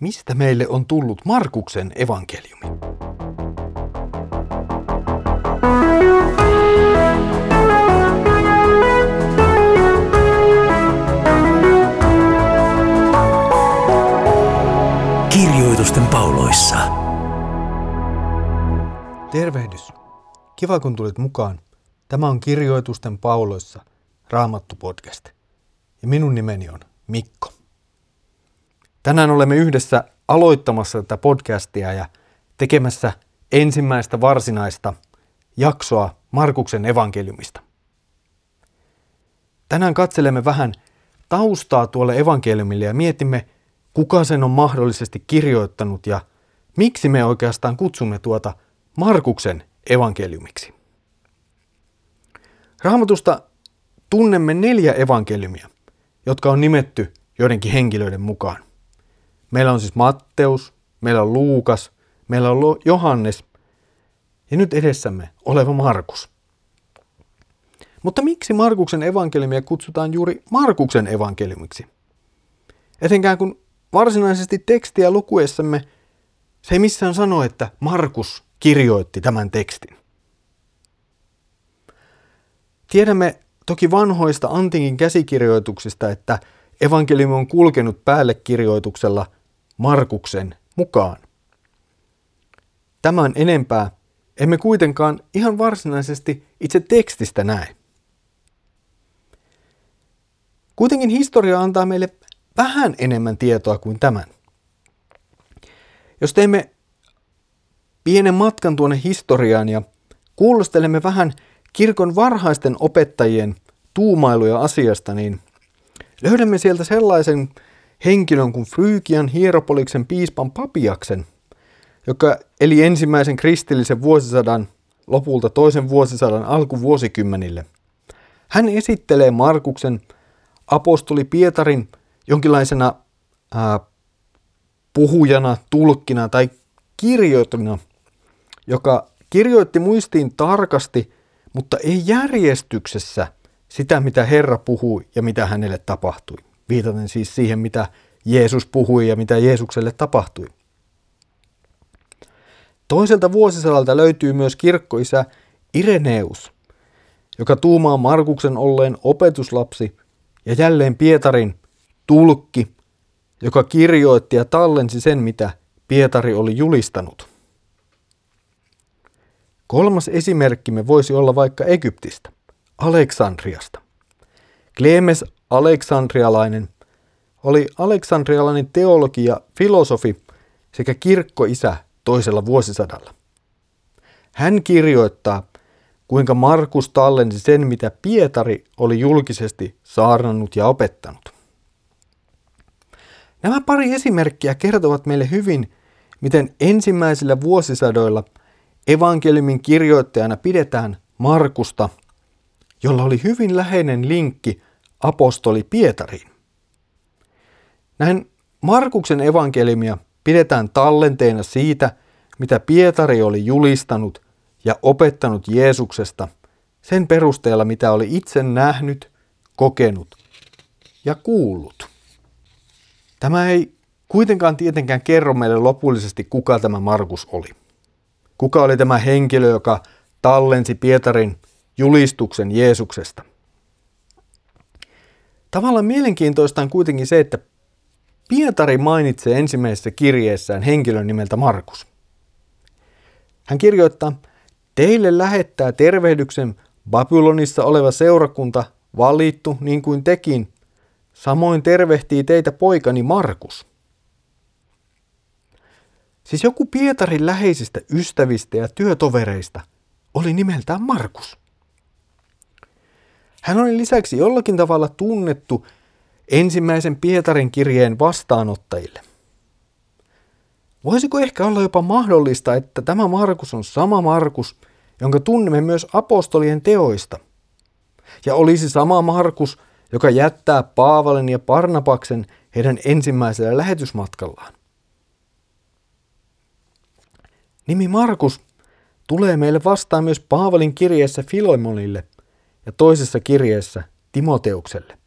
Mistä meille on tullut Markuksen evankeliumi? Kirjoitusten pauloissa. Tervehdys. Kiva kun tulit mukaan. Tämä on Kirjoitusten pauloissa Raamattu podcast. Ja minun nimeni on Mikko. Tänään olemme yhdessä aloittamassa tätä podcastia ja tekemässä ensimmäistä varsinaista jaksoa Markuksen evankeliumista. Tänään katselemme vähän taustaa tuolle evankeliumille ja mietimme, kuka sen on mahdollisesti kirjoittanut ja miksi me oikeastaan kutsumme tuota Markuksen evankeliumiksi. Raamatusta tunnemme neljä evankeliumia, jotka on nimetty joidenkin henkilöiden mukaan. Meillä on siis Matteus, meillä on Luukas, meillä on Johannes ja nyt edessämme oleva Markus. Mutta miksi Markuksen evankeliumia kutsutaan juuri Markuksen evankeliumiksi? Etenkään kun varsinaisesti tekstiä lukuessamme se ei missään sano, että Markus kirjoitti tämän tekstin. Tiedämme toki vanhoista antiikin käsikirjoituksista, että evankeliumi on kulkenut päällekirjoituksella Markuksen mukaan. Tämän enempää emme kuitenkaan ihan varsinaisesti itse tekstistä näe. Kuitenkin historia antaa meille vähän enemmän tietoa kuin tämän. Jos teemme pienen matkan tuonne historiaan ja kuulostelemme vähän kirkon varhaisten opettajien tuumailuja asiasta, niin löydämme sieltä sellaisen henkilön kuin Frygian hieropoliksen piispan Papiaksen, joka eli ensimmäisen kristillisen vuosisadan lopulta toisen vuosisadan alkuvuosikymmenille. Hän esittelee Markuksen apostoli Pietarin jonkinlaisena ää, puhujana, tulkkina tai kirjoittajana, joka kirjoitti muistiin tarkasti, mutta ei järjestyksessä sitä, mitä Herra puhui ja mitä hänelle tapahtui. Viitaten siis siihen, mitä Jeesus puhui ja mitä Jeesukselle tapahtui. Toiselta vuosisadalta löytyy myös kirkkoisä Ireneus, joka tuumaa Markuksen olleen opetuslapsi ja jälleen Pietarin tulkki, joka kirjoitti ja tallensi sen, mitä Pietari oli julistanut. Kolmas esimerkkimme voisi olla vaikka Egyptistä, Aleksandriasta. Klemes Aleksandrialainen oli aleksandrialainen teologi ja filosofi sekä kirkkoisä toisella vuosisadalla. Hän kirjoittaa, kuinka Markus tallensi sen, mitä Pietari oli julkisesti saarnannut ja opettanut. Nämä pari esimerkkiä kertovat meille hyvin, miten ensimmäisillä vuosisadoilla evankeliumin kirjoittajana pidetään Markusta, jolla oli hyvin läheinen linkki apostoli Pietariin. Näin Markuksen evankeliumia pidetään tallenteena siitä, mitä Pietari oli julistanut ja opettanut Jeesuksesta sen perusteella, mitä oli itse nähnyt, kokenut ja kuullut. Tämä ei kuitenkaan tietenkään kerro meille lopullisesti, kuka tämä Markus oli. Kuka oli tämä henkilö, joka tallensi Pietarin julistuksen Jeesuksesta. Tavallaan mielenkiintoista on kuitenkin se, että Pietari mainitsee ensimmäisessä kirjeessään henkilön nimeltä Markus. Hän kirjoittaa, teille lähettää tervehdyksen Babylonissa oleva seurakunta, valittu niin kuin tekin, Samoin tervehtii teitä poikani Markus. Siis joku Pietarin läheisistä ystävistä ja työtovereista oli nimeltään Markus. Hän oli lisäksi jollakin tavalla tunnettu ensimmäisen Pietarin kirjeen vastaanottajille. Voisiko ehkä olla jopa mahdollista, että tämä Markus on sama Markus, jonka tunnemme myös apostolien teoista? Ja olisi sama Markus, joka jättää Paavalin ja Parnapaksen heidän ensimmäisellä lähetysmatkallaan. Nimi Markus tulee meille vastaan myös Paavalin kirjeessä Filomonille ja toisessa kirjeessä Timoteukselle.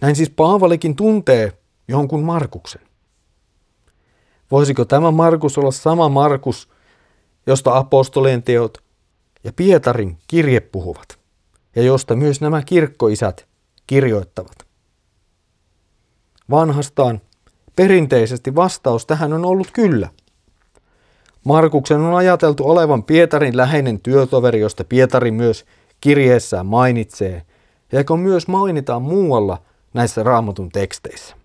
Näin siis Paavalikin tuntee jonkun Markuksen. Voisiko tämä Markus olla sama Markus, josta apostolien teot ja Pietarin kirje puhuvat, ja josta myös nämä kirkkoisät kirjoittavat? Vanhastaan perinteisesti vastaus tähän on ollut kyllä. Markuksen on ajateltu olevan Pietarin läheinen työtoveri, josta Pietari myös kirjeessään mainitsee, ja joka myös mainitaan muualla näissä raamatun teksteissä.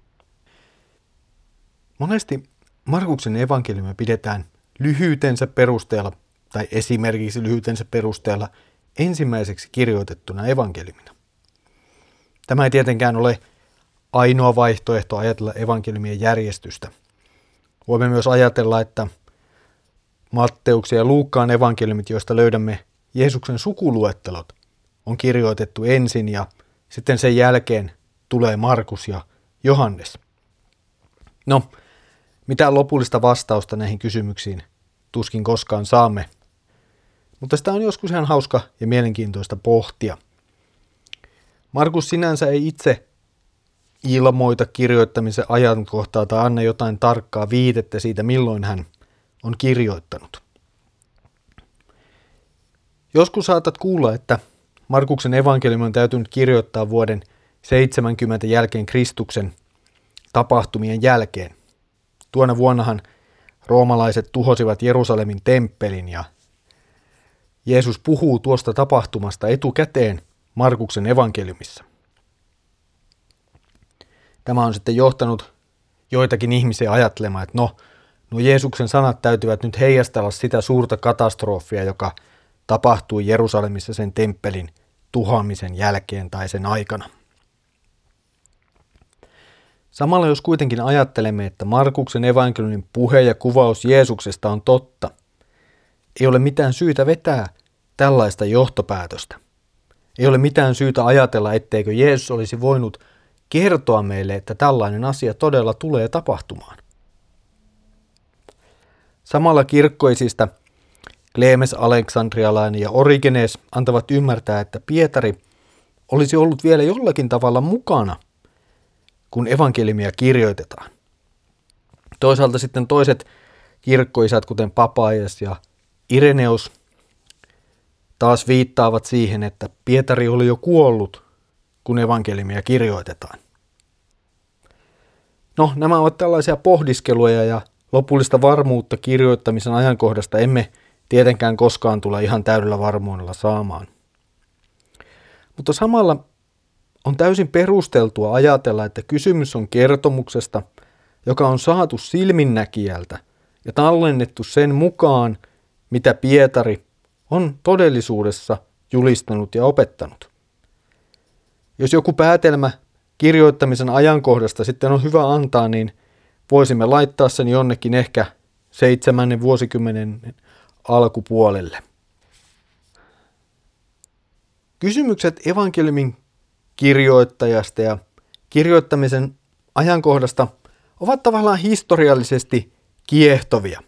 Monesti Markuksen evankeliumia pidetään lyhyytensä perusteella tai esimerkiksi lyhyytensä perusteella ensimmäiseksi kirjoitettuna evankeliumina. Tämä ei tietenkään ole ainoa vaihtoehto ajatella evankeliumien järjestystä. Voimme myös ajatella, että Matteuksen ja Luukkaan evankeliumit, joista löydämme Jeesuksen sukuluettelot, on kirjoitettu ensin ja sitten sen jälkeen tulee Markus ja Johannes. No, mitään lopullista vastausta näihin kysymyksiin tuskin koskaan saamme, mutta sitä on joskus ihan hauska ja mielenkiintoista pohtia. Markus sinänsä ei itse ilmoita kirjoittamisen ajankohtaa tai anna jotain tarkkaa viitettä siitä, milloin hän on kirjoittanut. Joskus saatat kuulla, että Markuksen evankeliumi on täytynyt kirjoittaa vuoden 70 jälkeen Kristuksen tapahtumien jälkeen. Tuona vuonnahan roomalaiset tuhosivat Jerusalemin temppelin ja Jeesus puhuu tuosta tapahtumasta etukäteen Markuksen evankeliumissa. Tämä on sitten johtanut joitakin ihmisiä ajattelemaan, että no, nuo Jeesuksen sanat täytyvät nyt heijastella sitä suurta katastrofia, joka tapahtui Jerusalemissa sen temppelin tuhoamisen jälkeen tai sen aikana. Samalla jos kuitenkin ajattelemme, että Markuksen evankeliumin puhe ja kuvaus Jeesuksesta on totta, ei ole mitään syytä vetää tällaista johtopäätöstä. Ei ole mitään syytä ajatella, etteikö Jeesus olisi voinut kertoa meille, että tällainen asia todella tulee tapahtumaan. Samalla kirkkoisista Kleemes Aleksandrialainen ja Origenes antavat ymmärtää, että Pietari olisi ollut vielä jollakin tavalla mukana, kun evankeliumia kirjoitetaan. Toisaalta sitten toiset kirkkoisät, kuten Papaias ja Ireneus, taas viittaavat siihen, että Pietari oli jo kuollut, kun evankeliumia kirjoitetaan. No, nämä ovat tällaisia pohdiskeluja ja lopullista varmuutta kirjoittamisen ajankohdasta emme tietenkään koskaan tule ihan täydellä varmuudella saamaan. Mutta samalla on täysin perusteltua ajatella, että kysymys on kertomuksesta, joka on saatu silminnäkijältä ja tallennettu sen mukaan, mitä Pietari on todellisuudessa julistanut ja opettanut. Jos joku päätelmä kirjoittamisen ajankohdasta sitten on hyvä antaa, niin voisimme laittaa sen jonnekin ehkä seitsemännen vuosikymmenen alkupuolelle. Kysymykset evankeliumin kirjoittajasta ja kirjoittamisen ajankohdasta ovat tavallaan historiallisesti kiehtovia.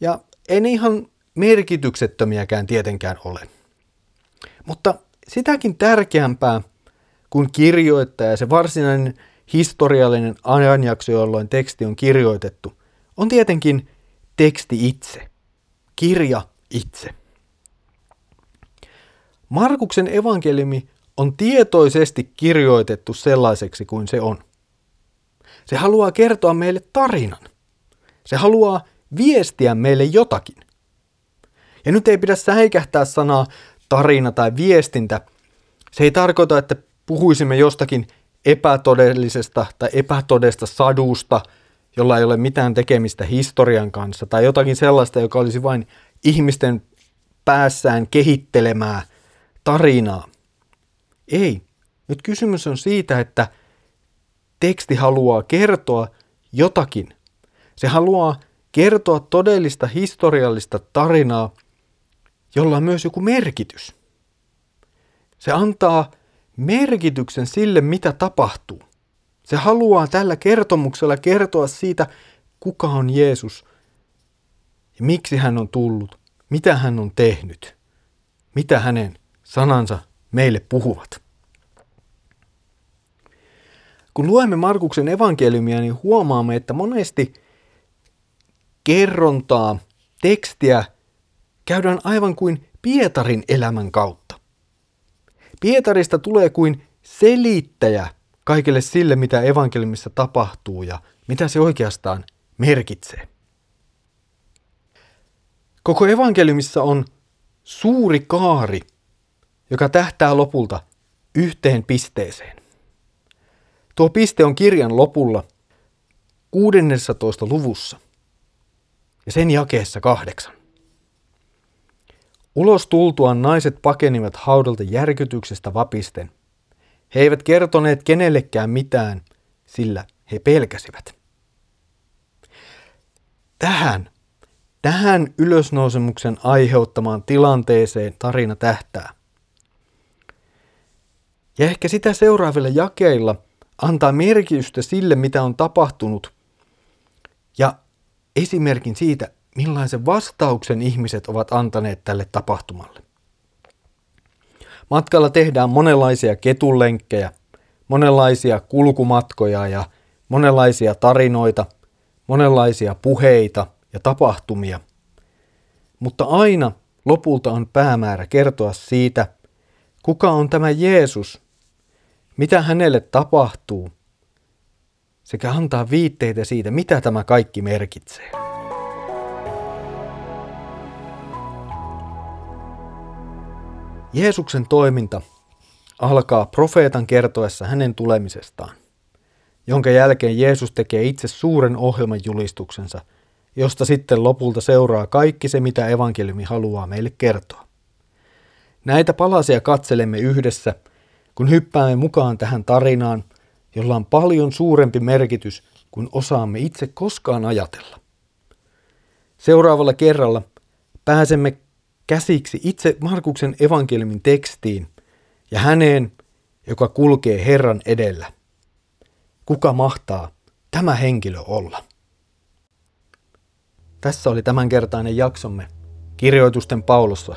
Ja en ihan merkityksettömiäkään tietenkään ole. Mutta sitäkin tärkeämpää kuin kirjoittaja, se varsinainen historiallinen ajanjakso, jolloin teksti on kirjoitettu, on tietenkin teksti itse, kirja itse. Markuksen evankeliumi on tietoisesti kirjoitettu sellaiseksi kuin se on. Se haluaa kertoa meille tarinan. Se haluaa viestiä meille jotakin. Ja nyt ei pidä säikähtää sanaa tarina tai viestintä. Se ei tarkoita, että puhuisimme jostakin epätodellisesta tai epätodesta sadusta, jolla ei ole mitään tekemistä historian kanssa, tai jotakin sellaista, joka olisi vain ihmisten päässään kehittelemää tarinaa. Ei. Nyt kysymys on siitä, että teksti haluaa kertoa jotakin. Se haluaa kertoa todellista historiallista tarinaa, jolla on myös joku merkitys. Se antaa merkityksen sille, mitä tapahtuu. Se haluaa tällä kertomuksella kertoa siitä, kuka on Jeesus ja miksi hän on tullut, mitä hän on tehnyt, mitä hänen sanansa meille puhuvat. Kun luemme Markuksen evankeliumia, niin huomaamme, että monesti kerrontaa, tekstiä käydään aivan kuin Pietarin elämän kautta. Pietarista tulee kuin selittäjä kaikille sille, mitä evankeliumissa tapahtuu ja mitä se oikeastaan merkitsee. Koko evankeliumissa on suuri kaari, joka tähtää lopulta yhteen pisteeseen. Tuo piste on kirjan lopulla 16. luvussa ja sen jakeessa kahdeksan. Ulos tultuaan naiset pakenivat haudalta järkytyksestä vapisten. He eivät kertoneet kenellekään mitään, sillä he pelkäsivät. Tähän, tähän ylösnousemuksen aiheuttamaan tilanteeseen tarina tähtää. Ja ehkä sitä seuraavilla jakeilla antaa merkitystä sille, mitä on tapahtunut, ja esimerkin siitä, millaisen vastauksen ihmiset ovat antaneet tälle tapahtumalle. Matkalla tehdään monenlaisia ketulenkkejä, monenlaisia kulkumatkoja ja monenlaisia tarinoita, monenlaisia puheita ja tapahtumia. Mutta aina lopulta on päämäärä kertoa siitä, kuka on tämä Jeesus, mitä hänelle tapahtuu, sekä antaa viitteitä siitä, mitä tämä kaikki merkitsee. Jeesuksen toiminta alkaa profeetan kertoessa hänen tulemisestaan, jonka jälkeen Jeesus tekee itse suuren ohjelman julistuksensa, josta sitten lopulta seuraa kaikki se, mitä evankeliumi haluaa meille kertoa. Näitä palasia katselemme yhdessä, kun hyppäämme mukaan tähän tarinaan, jolla on paljon suurempi merkitys kuin osaamme itse koskaan ajatella. Seuraavalla kerralla pääsemme käsiksi itse Markuksen evankeliumin tekstiin ja häneen, joka kulkee Herran edellä. Kuka mahtaa tämä henkilö olla? Tässä oli tämänkertainen jaksomme Kirjoitusten paulossa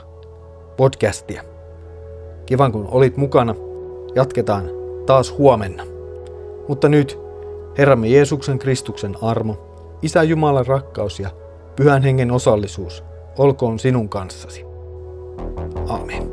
podcastia. Kivan kun olit mukana. Jatketaan taas huomenna. Mutta nyt Herramme Jeesuksen Kristuksen armo, Isä Jumalan rakkaus ja Pyhän Hengen osallisuus olkoon sinun kanssasi. Amen.